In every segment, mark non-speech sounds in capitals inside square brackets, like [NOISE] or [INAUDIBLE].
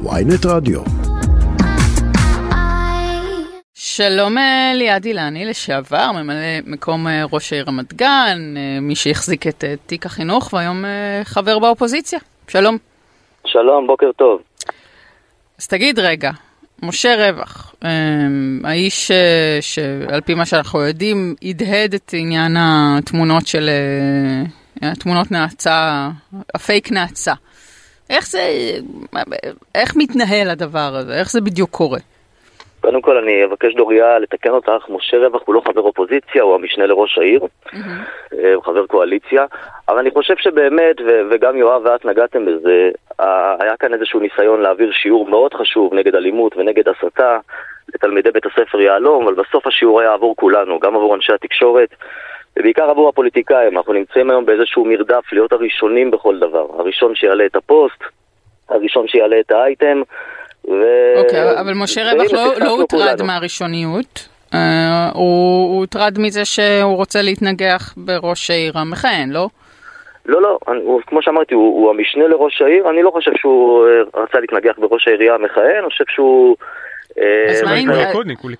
ויינט רדיו. שלום אה, ליעד אילני, לשעבר, ממלא מקום אה, ראש העיר רמת גן, אה, מי שהחזיק את תיק החינוך והיום חבר באופוזיציה. שלום. שלום, בוקר טוב. אז תגיד רגע, משה רווח, האיש שעל פי מה שאנחנו יודעים, הדהד את עניין התמונות של, תמונות נאצה, הפייק נאצה. איך זה, איך מתנהל הדבר הזה? איך זה בדיוק קורה? קודם כל אני אבקש דוריה לתקן אותך, משה רווח הוא לא חבר אופוזיציה, הוא המשנה לראש העיר, mm-hmm. הוא חבר קואליציה, אבל אני חושב שבאמת, ו- וגם יואב ואת נגעתם בזה, היה כאן איזשהו ניסיון להעביר שיעור מאוד חשוב נגד אלימות ונגד הסתה לתלמידי בית הספר יהלום, אבל בסוף השיעור היה עבור כולנו, גם עבור אנשי התקשורת. ובעיקר עבור הפוליטיקאים, אנחנו נמצאים היום באיזשהו מרדף להיות הראשונים בכל דבר. הראשון שיעלה את הפוסט, הראשון שיעלה את האייטם, ו... אוקיי, okay, אבל משה רווח לא, לא הוטרד מהראשוניות. Uh, הוא הוטרד מזה שהוא רוצה להתנגח בראש העיר המכהן, לא? לא, לא, אני, הוא, כמו שאמרתי, הוא, הוא המשנה לראש העיר, אני לא חושב שהוא uh, רצה להתנגח בראש העירייה המכהן, אני חושב שהוא... מה אם...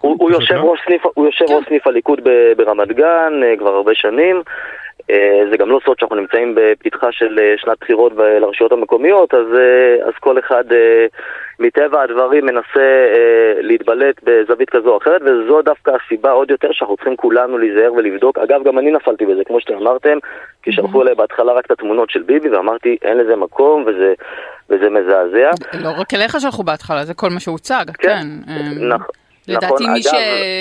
הוא יושב ראש כן. סניף הליכוד ברמת גן כבר הרבה שנים. אה, זה גם לא סוד שאנחנו נמצאים בפתחה של אה, שנת בחירות לרשויות המקומיות, אז, אה, אז כל אחד מטבע הדברים מנסה להתבלט בזווית כזו או אחרת, וזו דווקא הסיבה עוד יותר שאנחנו צריכים כולנו להיזהר ולבדוק. אגב, גם אני נפלתי בזה, כמו שאתם אמרתם, כי שלחו אליי בהתחלה רק את התמונות של ביבי, ואמרתי, אין לזה מקום, וזה, וזה מזעזע. לא רק אליך שלחו בהתחלה, זה כל מה שהוצג, כן. כן. נכון. לדעתי נכון, מי, אגב... ש...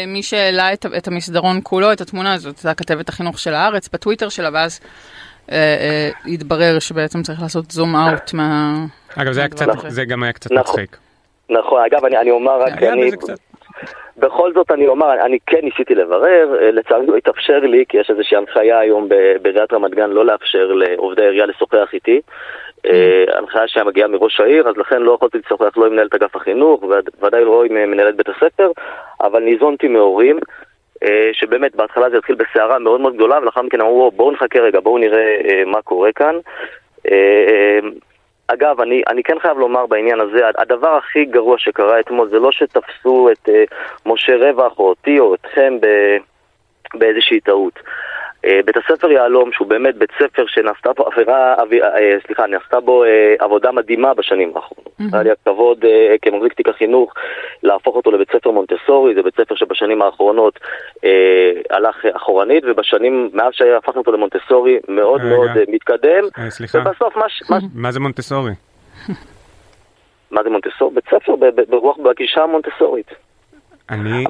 מי שהעלה את, את המסדרון כולו, את התמונה הזאת, זה הכתבת החינוך של הארץ בטוויטר שלה, ואז אה, אה, התברר שבעצם צריך לעשות זום אאוט מה... אגב, זה, קצת, זה גם היה קצת נכון, מצחיק. נכון, אגב, אני, אני אומר רק, אני... בכל זאת אני אומר, אני כן ניסיתי לברר, אה, לצערי לא התאפשר לי, כי יש איזושהי הנחיה היום בעיריית רמת גן לא לאפשר לעובדי העירייה לשוחח איתי. אה, הנחיה שמגיעה מראש העיר, אז לכן לא יכולתי לשוחח לא עם מנהלת אגף החינוך, וודאי לא עם מנהלת בית הספר, אבל ניזונתי מהורים. אה, שבאמת בהתחלה זה התחיל בסערה מאוד מאוד גדולה ולאחר מכן אמרו בואו נחכה רגע, בואו נראה אה, מה קורה כאן. אגב, אני, אני כן חייב לומר בעניין הזה, הדבר הכי גרוע שקרה אתמול זה לא שתפסו את משה רווח או אותי או אתכם באיזושהי טעות. אה, בית הספר יהלום, שהוא באמת בית ספר שנעשתה פה עבירה, אה, סליחה, נעשתה בו אה, עבודה מדהימה בשנים האחרונות. היה לי הכבוד כמחזיק תיק החינוך להפוך אותו לבית ספר מונטסורי, זה בית ספר שבשנים האחרונות הלך אחורנית, ובשנים, מאז שהפכנו אותו למונטסורי, מאוד מאוד מתקדם. סליחה, ובסוף מה... מה זה מונטסורי? [LAUGHS] מה זה מונטסורי? בית ספר ברוח, בגישה המונטסורית. אני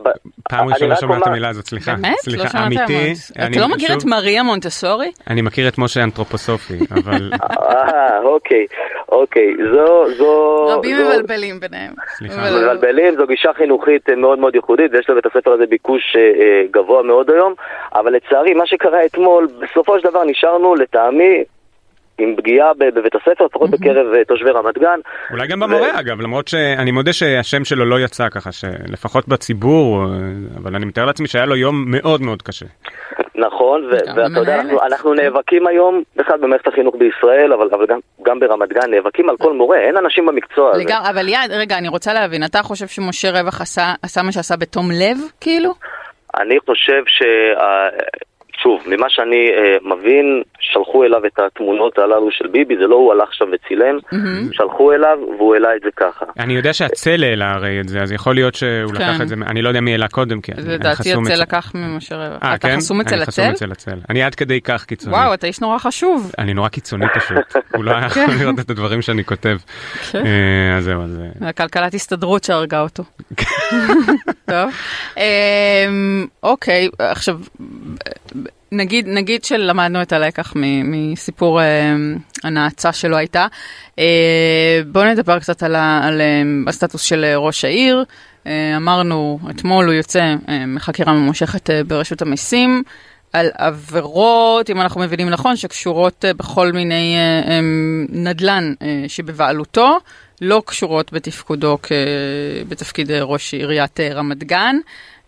פעם ראשונה שומע את המילה הזאת, סליחה. באמת? סליחה, לא אמיתי. אתה לא מכיר את מריה מונטסורי? אני מכיר את משה אנתרופוסופי, אבל... [LAUGHS] אה, אוקיי, אוקיי, זו, זו... רבים מבלבלים ביניהם. סליחה. מבלבלים, זו גישה חינוכית מאוד מאוד ייחודית, ויש לבית הספר הזה ביקוש אה, אה, גבוה מאוד היום, אבל לצערי, מה שקרה אתמול, בסופו של דבר נשארנו, לטעמי, עם פגיעה בבית הספר, לפחות בקרב אה, תושבי רמת גן. אולי גם במורה אגב, למרות שאני מודה שהשם שלו לא יצא ככה, שלפחות בציבור, אה, אבל אני מתאר לעצמי שהיה לו יום מאוד מאוד קשה. נכון, ואתה יודע, אנחנו נאבקים היום בכלל במערכת החינוך בישראל, אבל גם ברמת גן, נאבקים על כל מורה, אין אנשים במקצוע הזה. אבל יעד, רגע, אני רוצה להבין, אתה חושב שמשה רווח עשה מה שעשה בתום לב, כאילו? אני חושב ש... שוב, ממה שאני אה, מבין, שלחו אליו את התמונות הללו של ביבי, זה לא הוא הלך שם וצילם, mm-hmm. שלחו אליו והוא העלה את זה ככה. אני יודע שהצל העלה הרי את זה, אז יכול להיות שהוא כן. לקח את זה, אני לא יודע מי העלה קודם, כי אני חסום אצל... לדעתי הצל לקח ממשה רווח. אה, אתה כן? חסום אצל הצל? אני חסום אצל הצל. אני עד כדי כך קיצוני. וואו, אתה איש נורא חשוב. אני נורא קיצוני פשוט, [LAUGHS] הוא לא היה יכול כן. לראות את הדברים שאני כותב. כן. אה, אז זהו, אז... אה. הכלכלת הסתדרות שהרגה אותו. טוב. אמ, אוקיי, עכשיו... נגיד, נגיד שלמדנו את הלקח מסיפור אה, הנאצה שלא הייתה. אה, בואו נדבר קצת על, ה, על אה, הסטטוס של ראש העיר. אה, אמרנו, אתמול הוא יוצא אה, מחקירה ממושכת אה, ברשות המיסים. על עבירות, אם אנחנו מבינים נכון, שקשורות אה, בכל מיני אה, נדל"ן שבבעלותו, לא קשורות בתפקודו כ... בתפקיד ראש עיריית רמת גן.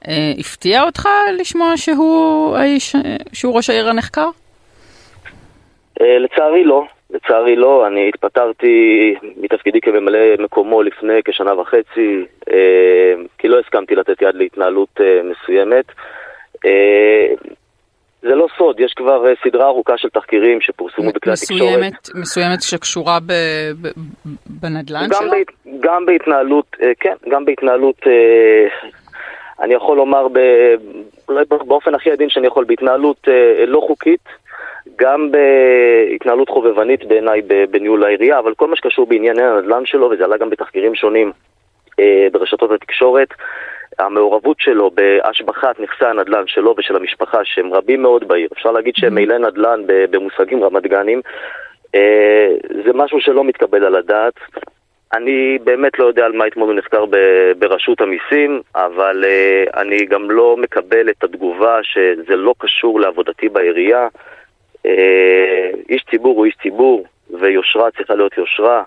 אה, הפתיע אותך לשמוע שהוא, האיש, שהוא ראש העיר הנחקר? אה, לצערי לא. לצערי לא, אני התפטרתי מתפקידי כממלא מקומו לפני כשנה וחצי, אה, כי לא הסכמתי לתת יד להתנהלות אה, מסוימת. אה, זה לא סוד, יש כבר אה, סדרה ארוכה של תחקירים שפורסמו בכלי התקשורת. מסוימת, מסוימת שקשורה ב, ב, בנדל"ן גם שלו? בהת, גם בהתנהלות, אה, כן, גם בהתנהלות, אה, אני יכול לומר ב, אולי באופן הכי עדין שאני יכול, בהתנהלות אה, לא חוקית, גם בהתנהלות חובבנית בעיניי בניהול העירייה, אבל כל מה שקשור בענייני הנדל"ן שלו, וזה עלה גם בתחקירים שונים אה, ברשתות התקשורת, המעורבות שלו בהשבחת נכסי הנדל"ן שלו ושל המשפחה, שהם רבים מאוד בעיר, אפשר להגיד שהם מילא נדל"ן ב- במושגים רמת גנים, אה, זה משהו שלא מתקבל על הדעת. אני באמת לא יודע על מה אתמול הוא נחקר ב- ברשות המיסים, אבל uh, אני גם לא מקבל את התגובה שזה לא קשור לעבודתי בעירייה. Uh, איש ציבור הוא איש ציבור, ויושרה צריכה להיות יושרה,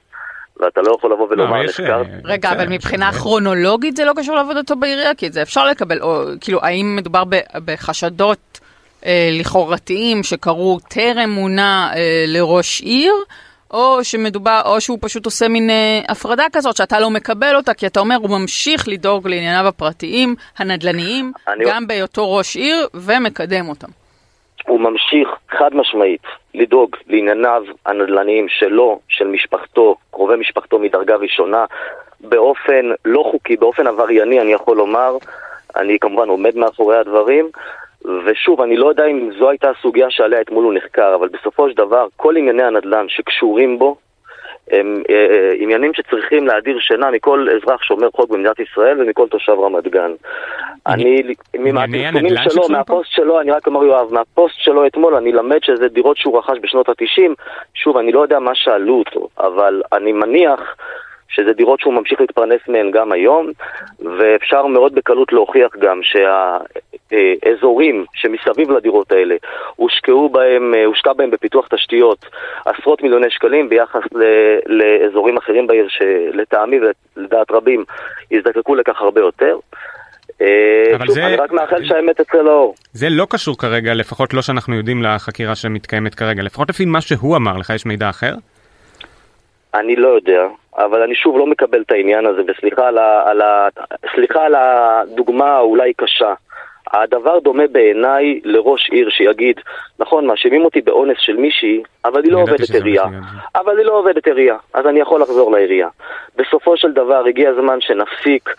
ואתה לא יכול לבוא ולומר יש, נחקר. אה, רגע, בסדר, אבל מבחינה בסדר. כרונולוגית זה לא קשור לעבודתו בעירייה? כי את זה אפשר לקבל, או כאילו, האם מדובר ב- בחשדות אה, לכאורתיים שקרו טרם מונה אה, לראש עיר, או שמדובר, או שהוא פשוט עושה מין אה, הפרדה כזאת שאתה לא מקבל אותה, כי אתה אומר, הוא ממשיך לדאוג לענייניו הפרטיים, הנדל"ניים, גם בהיותו ראש עיר, ומקדם אותם. הוא ממשיך חד משמעית לדאוג לענייניו הנדל"ניים שלו, של משפחתו, קרובי משפחתו מדרגה ראשונה, באופן לא חוקי, באופן עברייני, אני יכול לומר. אני כמובן עומד מאחורי הדברים, ושוב, אני לא יודע אם זו הייתה הסוגיה שעליה אתמול הוא נחקר, אבל בסופו של דבר, כל ענייני הנדל"ן שקשורים בו, הם אה, אה, עניינים שצריכים להדיר שינה מכל אזרח שומר חוק במדינת ישראל ומכל תושב רמת גן. אני, מהפרסומים הנדל"ן שלו? מהפוסט שלו, אני רק אומר יואב, מהפוסט שלו אתמול, אני למד שזה דירות שהוא רכש בשנות ה-90. שוב, אני לא יודע מה שאלו אותו, אבל אני מניח שזה דירות שהוא ממשיך להתפרנס מהן גם היום, ואפשר מאוד בקלות להוכיח גם שהאזורים שמסביב לדירות האלה, הושקעו בהם, אה, הושקע בהם בפיתוח תשתיות עשרות מיליוני שקלים ביחס ל- לאזורים אחרים בעיר שלטעמי ולדעת רבים יזדקקו לכך הרבה יותר. אה, אבל שוב, זה- אני רק מאחל שהאמת תצא לאור. זה לא קשור כרגע, לפחות לא שאנחנו יודעים לחקירה שמתקיימת כרגע, לפחות לפי מה שהוא אמר, לך יש מידע אחר? אני לא יודע, אבל אני שוב לא מקבל את העניין הזה, וסליחה על, ה, על, ה, סליחה על הדוגמה האולי קשה. הדבר דומה בעיניי לראש עיר שיגיד, נכון, מאשימים אותי באונס של מישהי, אבל היא לא עובדת עירייה. אבל היא לא עובדת עירייה, אז אני יכול לחזור לעירייה. בסופו של דבר הגיע הזמן שנפסיק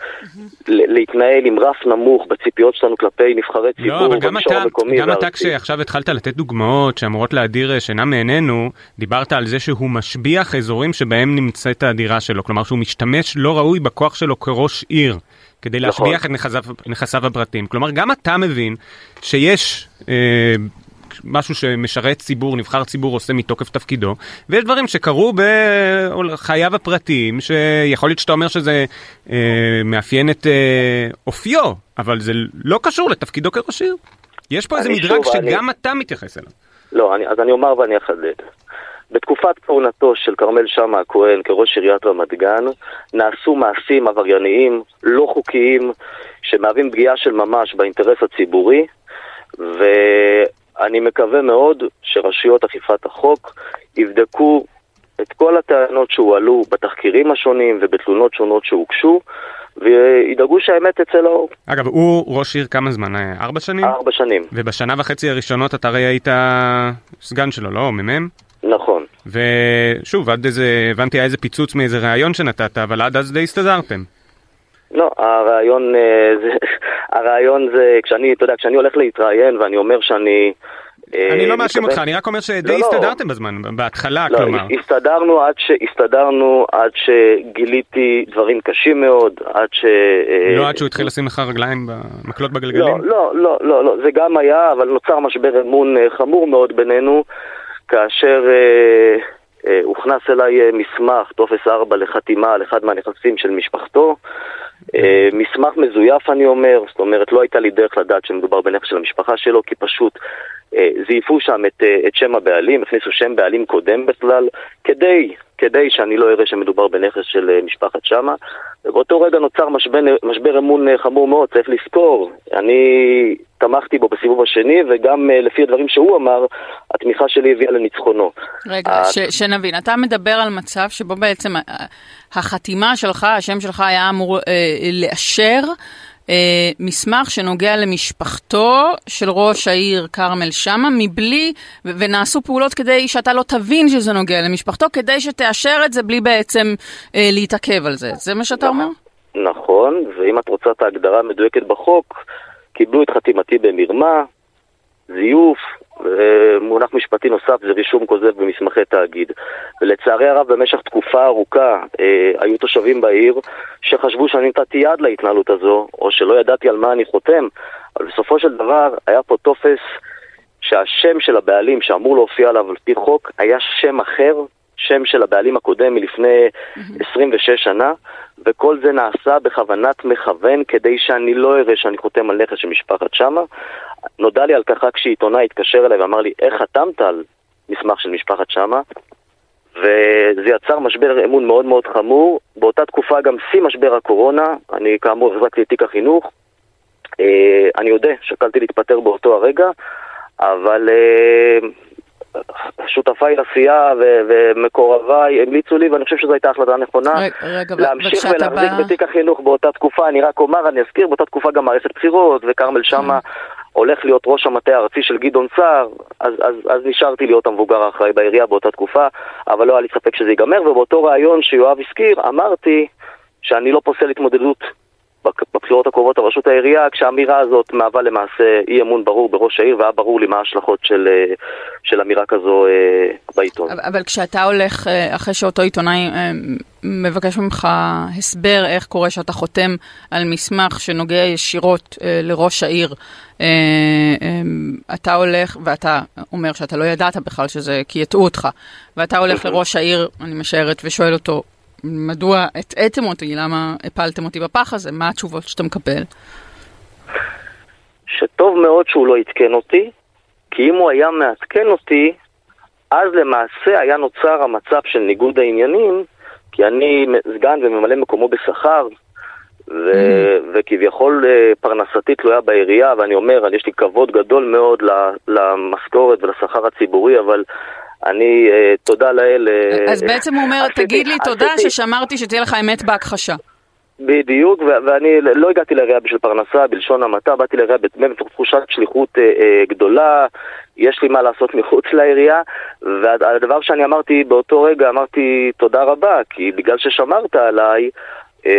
ל- להתנהל עם רף נמוך בציפיות שלנו כלפי נבחרי ציבור לא, אבל גם במישור אתה, המקומי גם אתה. כשעכשיו התחלת לתת דוגמאות שאמורות להדיר אה, שינה מעינינו, דיברת על זה שהוא משביח אזורים שבהם נמצאת הדירה שלו, כלומר שהוא משתמש לא ראוי בכוח שלו כראש עיר. כדי נכון. להשביח את נכסיו, נכסיו הפרטיים. כלומר, גם אתה מבין שיש אה, משהו שמשרת ציבור, נבחר ציבור עושה מתוקף תפקידו, ויש דברים שקרו בחייו הפרטיים, שיכול להיות שאתה אומר שזה אה, מאפיין את אה, אופיו, אבל זה לא קשור לתפקידו כראש עיר. יש פה איזה אני מדרג שוב, אני- שגם אתה מתייחס אליו. לא, אני, אז אני אומר ואני אחדד. בתקופת כהונתו של כרמל שאמה הכהן כראש עיריית רמת גן, נעשו מעשים עברייניים, לא חוקיים, שמהווים פגיעה של ממש באינטרס הציבורי, ואני מקווה מאוד שרשויות אכיפת החוק יבדקו את כל הטענות שהועלו בתחקירים השונים ובתלונות שונות שהוגשו, וידאגו שהאמת תצא לאור. אגב, הוא ראש עיר כמה זמן? אה, ארבע שנים? ארבע שנים, ובשנה וחצי הראשונות אתה הרי היית סגן שלו, לא? מ"מ? נכון. ושוב, עד איזה, הבנתי היה איזה פיצוץ מאיזה ראיון שנתת, אבל עד אז די הסתדרתם. לא, הרעיון אה, זה, [LAUGHS] הרעיון זה, כשאני, אתה יודע, כשאני הולך להתראיין ואני אומר שאני... אה, אני לא מאשים אותך, אני רק אומר שדי לא, לא. הסתדרתם בזמן, בהתחלה, לא, כלומר. הסתדרנו עד, ש, הסתדרנו עד שגיליתי דברים קשים מאוד, עד ש... אה, לא עד שהוא התחיל לשים לך רגליים, ב- מקלות לא, בגלגלים? לא, לא, לא, לא, זה גם היה, אבל נוצר משבר אמון חמור מאוד בינינו, כאשר אה, אה, הוכנס אליי אה, מסמך, טופס 4 לחתימה על אחד מהנכסים של משפחתו. אה, מסמך מזויף אני אומר, זאת אומרת לא הייתה לי דרך לדעת שמדובר בנכס של המשפחה שלו, כי פשוט זייפו שם את, את שם הבעלים, הכניסו שם בעלים קודם בכלל, כדי, כדי שאני לא אראה שמדובר בנכס של משפחת שמה. ובאותו רגע נוצר משבר, משבר אמון חמור מאוד, צריך לזכור. אני תמכתי בו בסיבוב השני, וגם לפי הדברים שהוא אמר, התמיכה שלי הביאה לניצחונו. רגע, ש, שנבין, אתה מדבר על מצב שבו בעצם החתימה שלך, השם שלך היה אמור אה, לאשר אה, מסמך שנוגע למשפחתו של ראש העיר כרמל שאמה, מבלי, ו- ונעשו פעולות כדי שאתה לא תבין שזה נוגע למשפחתו, כדי שתאשר את זה בלי בעצם אה, להתעכב על זה. זה מה שאתה אומר? נכון, ואם את רוצה את ההגדרה המדויקת בחוק, קיבלו את חתימתי במרמה, זיוף, מונח משפטי נוסף זה רישום כוזב במסמכי תאגיד. ולצערי הרב במשך תקופה ארוכה אה, היו תושבים בעיר שחשבו שאני נתתי יד להתנהלות הזו, או שלא ידעתי על מה אני חותם, אבל בסופו של דבר היה פה טופס שהשם של הבעלים שאמור להופיע עליו על פי חוק היה שם אחר, שם של הבעלים הקודם מלפני 26 שנה, וכל זה נעשה בכוונת מכוון כדי שאני לא אראה שאני חותם על נכס של משפחת שמה. נודע לי על כך רק כשעיתונאי התקשר אליי ואמר לי, איך חתמת על מסמך של משפחת שמה? וזה יצר משבר אמון מאוד מאוד חמור. באותה תקופה גם שיא משבר הקורונה, אני כאמור החזקתי את תיק החינוך. אה, אני יודע, שקלתי להתפטר באותו הרגע, אבל אה, שותפיי לסיעה ומקורביי המליצו לי, ואני חושב שזו הייתה החלטה נכונה, רגע, להמשיך ולהחזיק בא... בתיק החינוך באותה תקופה. אני רק אומר, אני אזכיר, באותה תקופה גם מערכת בחירות, וכרמל שאמה הולך להיות ראש המטה הארצי של גדעון סער, אז, אז, אז נשארתי להיות המבוגר האחראי בעירייה באותה תקופה, אבל לא היה לי ספק שזה ייגמר, ובאותו ראיון שיואב הזכיר, אמרתי שאני לא פוסל התמודדות בבחירות הקרובות לראשות העירייה, כשהאמירה הזאת מהווה למעשה אי אמון ברור בראש העיר, והיה ברור לי מה ההשלכות של, אה, של אמירה כזו אה, בעיתון. אבל, אבל כשאתה הולך, אה, אחרי שאותו עיתונאי מבקש ממך הסבר איך קורה שאתה חותם על מסמך שנוגע ישירות לראש העיר, אתה הולך, ואתה אומר שאתה לא ידעת בכלל שזה, כי יטעו אותך, ואתה הולך לראש העיר, אני משערת, ושואל אותו, מדוע הטעיתם אותי, למה הפלתם אותי בפח הזה, מה התשובות שאתה מקבל? שטוב מאוד שהוא לא עדכן אותי, כי אם הוא היה מעדכן אותי, אז למעשה היה נוצר המצב של ניגוד העניינים, כי אני סגן וממלא מקומו בשכר, ו- mm. וכביכול אה, פרנסתי תלויה בעירייה, ואני אומר, יש לי כבוד גדול מאוד למשכורת ולשכר הציבורי, אבל אני, uh, תודה לאל... Uh, אז בעצם הוא אומר, עשיתי, תגיד לי תודה עשיתי. ששמרתי שתהיה לך אמת בהכחשה. בדיוק, ו- ואני לא הגעתי לעירייה בשביל פרנסה, בלשון המעטה, באתי לעירייה תחושת שליחות uh, גדולה, יש לי מה לעשות מחוץ לעירייה, והדבר שאני אמרתי באותו רגע, אמרתי תודה רבה, כי בגלל ששמרת עליי, אה,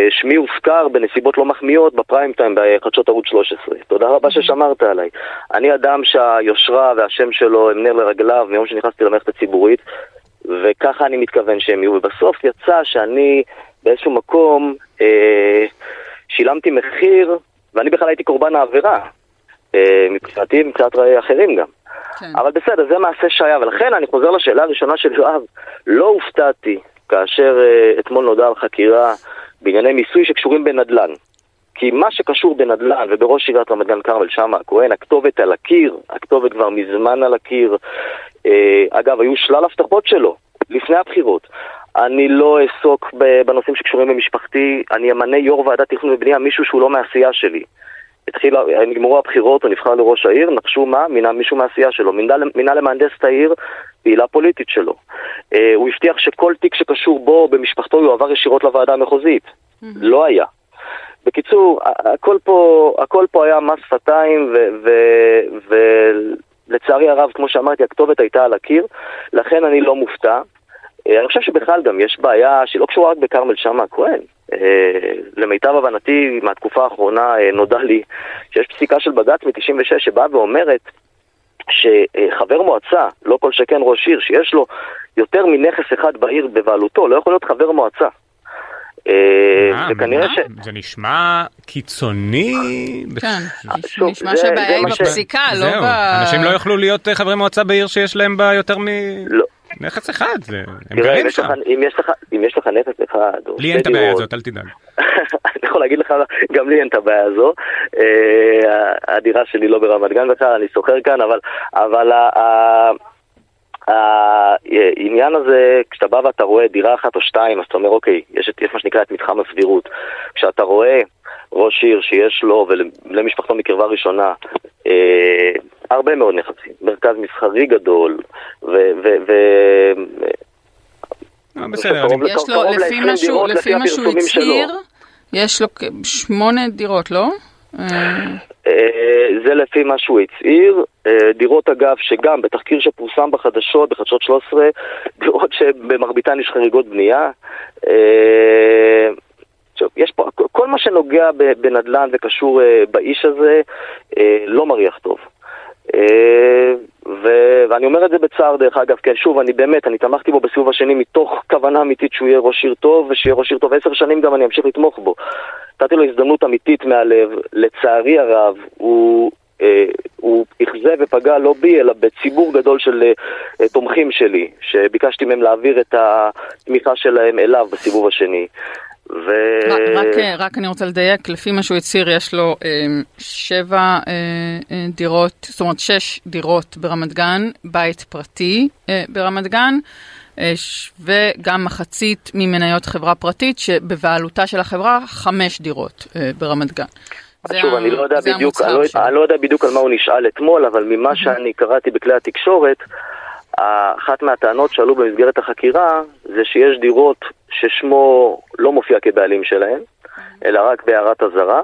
שמי הוזכר בנסיבות לא מחמיאות בפריים טיים בחדשות ערוץ 13. תודה רבה ששמרת עליי. אני אדם שהיושרה והשם שלו הם נר לרגליו מיום שנכנסתי למערכת הציבורית, וככה אני מתכוון שהם יהיו. ובסוף יצא שאני באיזשהו מקום אה, שילמתי מחיר, ואני בכלל הייתי קורבן העבירה. אה, מבחינתי, מבחינת אחרים גם. כן. אבל בסדר, זה מעשה שהיה, ולכן אני חוזר לשאלה הראשונה של יואב. לא הופתעתי כאשר אה, אתמול נודע על חקירה בענייני מיסוי שקשורים בנדל"ן. כי מה שקשור בנדל"ן ובראש עיריית רמת גן כרמל שאמה הכהן, הכתובת על הקיר, הכתובת כבר מזמן על הקיר. אה, אגב, היו שלל הבטחות שלו לפני הבחירות. אני לא אעסוק בנושאים שקשורים במשפחתי, אני אמנה יו"ר ועדת תכנון ובנייה, מישהו שהוא לא מהעשייה שלי. התחיל, נגמרו הבחירות, הוא נבחר לראש העיר, נחשו מה? מינה מישהו מהעשייה שלו. מינה, מינה למהנדס את העיר, פעילה פוליטית שלו. אה, הוא הבטיח שכל תיק שקשור בו, במשפחתו, יועבר ישירות לוועדה המחוזית. Mm-hmm. לא היה. בקיצור, הכל פה, הכל פה היה מס שפתיים, ולצערי הרב, כמו שאמרתי, הכתובת הייתה על הקיר, לכן אני לא מופתע. אה, אני חושב שבכלל גם יש בעיה שלא קשורה רק בכרמל שאמה הכהן. אה, למיטב הבנתי, מהתקופה האחרונה אה, נודע לי שיש פסיקה של בג"ץ מ-96 שבאה ואומרת שחבר מועצה, לא כל שכן ראש עיר, שיש לו יותר מנכס אחד בעיר בבעלותו, לא יכול להיות חבר מועצה. וכנראה ש... זה נשמע קיצוני. כן, נשמע שהבעיה היא בפסיקה, לא ב... אנשים לא יוכלו להיות חברי מועצה בעיר שיש להם בה יותר מ... נכס אחד, הם גרים שם. אם יש לך נכס אחד... לי אין את הבעיה הזאת, אל תדאג. [LAUGHS] אני יכול להגיד לך, גם לי אין את הבעיה הזו. אה, הדירה שלי לא ברמת גן בכלל, אני שוכר כאן, אבל, אבל העניין הזה, כשאתה בא ואתה רואה דירה אחת או שתיים, אז אתה אומר, אוקיי, יש, יש מה שנקרא את מתחם הסבירות. כשאתה רואה ראש עיר שיש לו ולמשפחתו מקרבה ראשונה אה, הרבה מאוד נכסים, מרכז מסחרי גדול, ו... ו, ו אה, בסדר, יש לו, לפי מה שהוא הצהיר, יש לו שמונה דירות, לא? אה, זה לפי מה שהוא הצהיר. אה, דירות אגב, שגם בתחקיר שפורסם בחדשות, בחדשות 13, דירות שבמרביתן יש חריגות בנייה. אה, יש פה, כל מה שנוגע בנדל"ן וקשור באיש הזה לא מריח טוב. ו- ואני אומר את זה בצער דרך אגב, כן שוב, אני באמת, אני תמכתי בו בסיבוב השני מתוך כוונה אמיתית שהוא יהיה ראש עיר טוב, ושיהיה ראש עיר טוב עשר שנים גם אני אמשיך לתמוך בו. נתתי לו הזדמנות אמיתית מהלב, לצערי הרב, הוא... אה, הוא אכזב ופגע לא בי, אלא בציבור גדול של אה, תומכים שלי, שביקשתי מהם להעביר את התמיכה שלהם אליו בסיבוב השני. ו... רק, רק אני רוצה לדייק, לפי מה שהוא הצהיר, יש לו אה, שבע אה, אה, דירות, זאת אומרת שש דירות ברמת גן, בית פרטי אה, ברמת גן, אה, וגם מחצית ממניות חברה פרטית שבבעלותה של החברה חמש דירות אה, ברמת גן. שוב, אני לא יודע בדיוק, אני לא, אני לא יודע בדיוק על מה הוא נשאל אתמול, אבל ממה שאני קראתי בכלי התקשורת, אחת מהטענות שעלו במסגרת החקירה זה שיש דירות ששמו לא מופיע כבעלים שלהם, אלא רק בהערת אזהרה.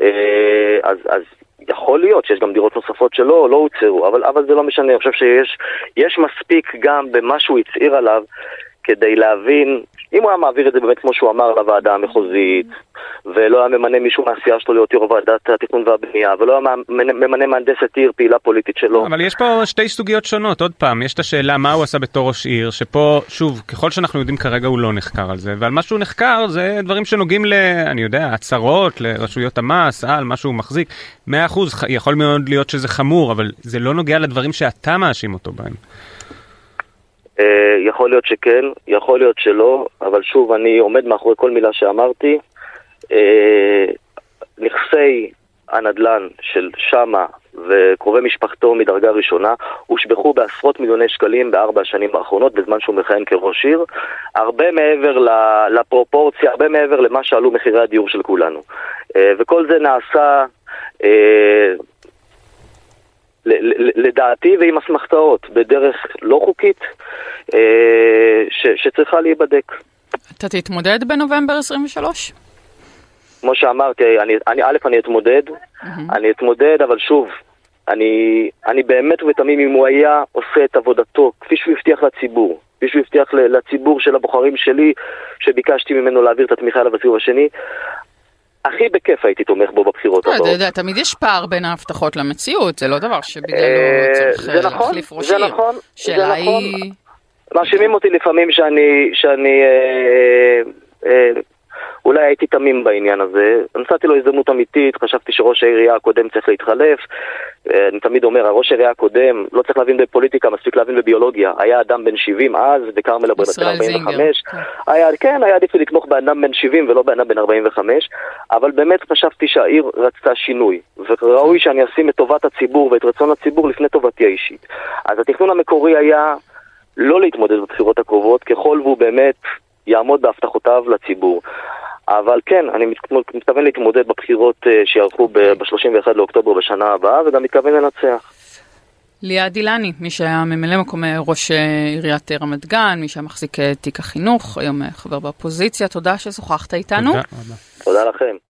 אה, אז, אז יכול להיות שיש גם דירות נוספות שלא לא הוצהרו, אבל, אבל זה לא משנה, אני חושב שיש מספיק גם במה שהוא הצהיר עליו כדי להבין אם הוא היה מעביר את זה באמת כמו שהוא אמר לוועדה המחוזית, ולא היה ממנה מישהו מהסיעה שלו להיות יו"ר ועדת התכנון והבנייה, ולא היה ממנה מהנדסת עיר, פעילה פוליטית שלו. אבל יש פה שתי סוגיות שונות, עוד פעם, יש את השאלה מה הוא עשה בתור ראש עיר, שפה, שוב, ככל שאנחנו יודעים כרגע הוא לא נחקר על זה, ועל מה שהוא נחקר זה דברים שנוגעים ל... אני יודע, הצהרות לרשויות המס, על מה שהוא מחזיק. 100% יכול מאוד להיות שזה חמור, אבל זה לא נוגע לדברים שאתה מאשים אותו בהם. אה, יכול להיות שכן, יכול להיות שלא, אבל שוב, אני עומד מאחורי כל מילה שאמרתי. אה, נכסי הנדל"ן של שמה וקרובי משפחתו מדרגה ראשונה הושבחו בעשרות מיליוני שקלים בארבע השנים האחרונות בזמן שהוא מכהן כראש עיר, הרבה מעבר לפרופורציה, הרבה מעבר למה שעלו מחירי הדיור של כולנו. אה, וכל זה נעשה לדעתי ועם אסמכתאות, בדרך לא חוקית, ש, שצריכה להיבדק. אתה תתמודד בנובמבר 23? כמו שאמרתי, אני, אני, א', אני אתמודד, mm-hmm. אני אתמודד, אבל שוב, אני, אני באמת ובתמים, אם הוא היה עושה את עבודתו כפי שהוא הבטיח לציבור, כפי שהוא הבטיח לציבור של הבוחרים שלי, שביקשתי ממנו להעביר את התמיכה אליו בסיבוב השני, הכי בכיף הייתי תומך בו בבחירות הבאות. אתה יודע, תמיד יש פער בין ההבטחות למציאות, זה לא דבר שבגללו אה, צריך אה, נכון, להחליף ראש עיר. זה נכון, זה נכון. מאשימים אותי לפעמים שאני, שאני אה, אה, אולי הייתי תמים בעניין הזה. נתתי לו הזדמנות אמיתית, חשבתי שראש העירייה הקודם צריך להתחלף. אה, אני תמיד אומר, הראש העירייה הקודם לא צריך להבין בפוליטיקה, מספיק להבין בביולוגיה. היה אדם בן 70 אז, וכרמל בן 45. כן. היה, כן, היה עדיף לי לתמוך באדם בן 70 ולא באדם בן 45, אבל באמת חשבתי שהעיר רצתה שינוי, וראוי שאני אשים את טובת הציבור ואת רצון הציבור לפני טובתי האישית. אז התכנון המקורי היה לא להתמודד בבחירות הקרובות, ככל והוא באמת יעמוד בהבטחותיו לציבור. אבל כן, אני מתכוון להתמודד בבחירות אה, שיערכו ב-31 לאוקטובר בשנה הבאה, וגם מתכוון לנצח. ליעד אילני, מי שהיה ממלא מקום אה, ראש אה, עיריית רמת גן, מי שהיה מחזיק תיק החינוך, היום חבר באופוזיציה, תודה ששוחחת איתנו. תודה תודה לכם.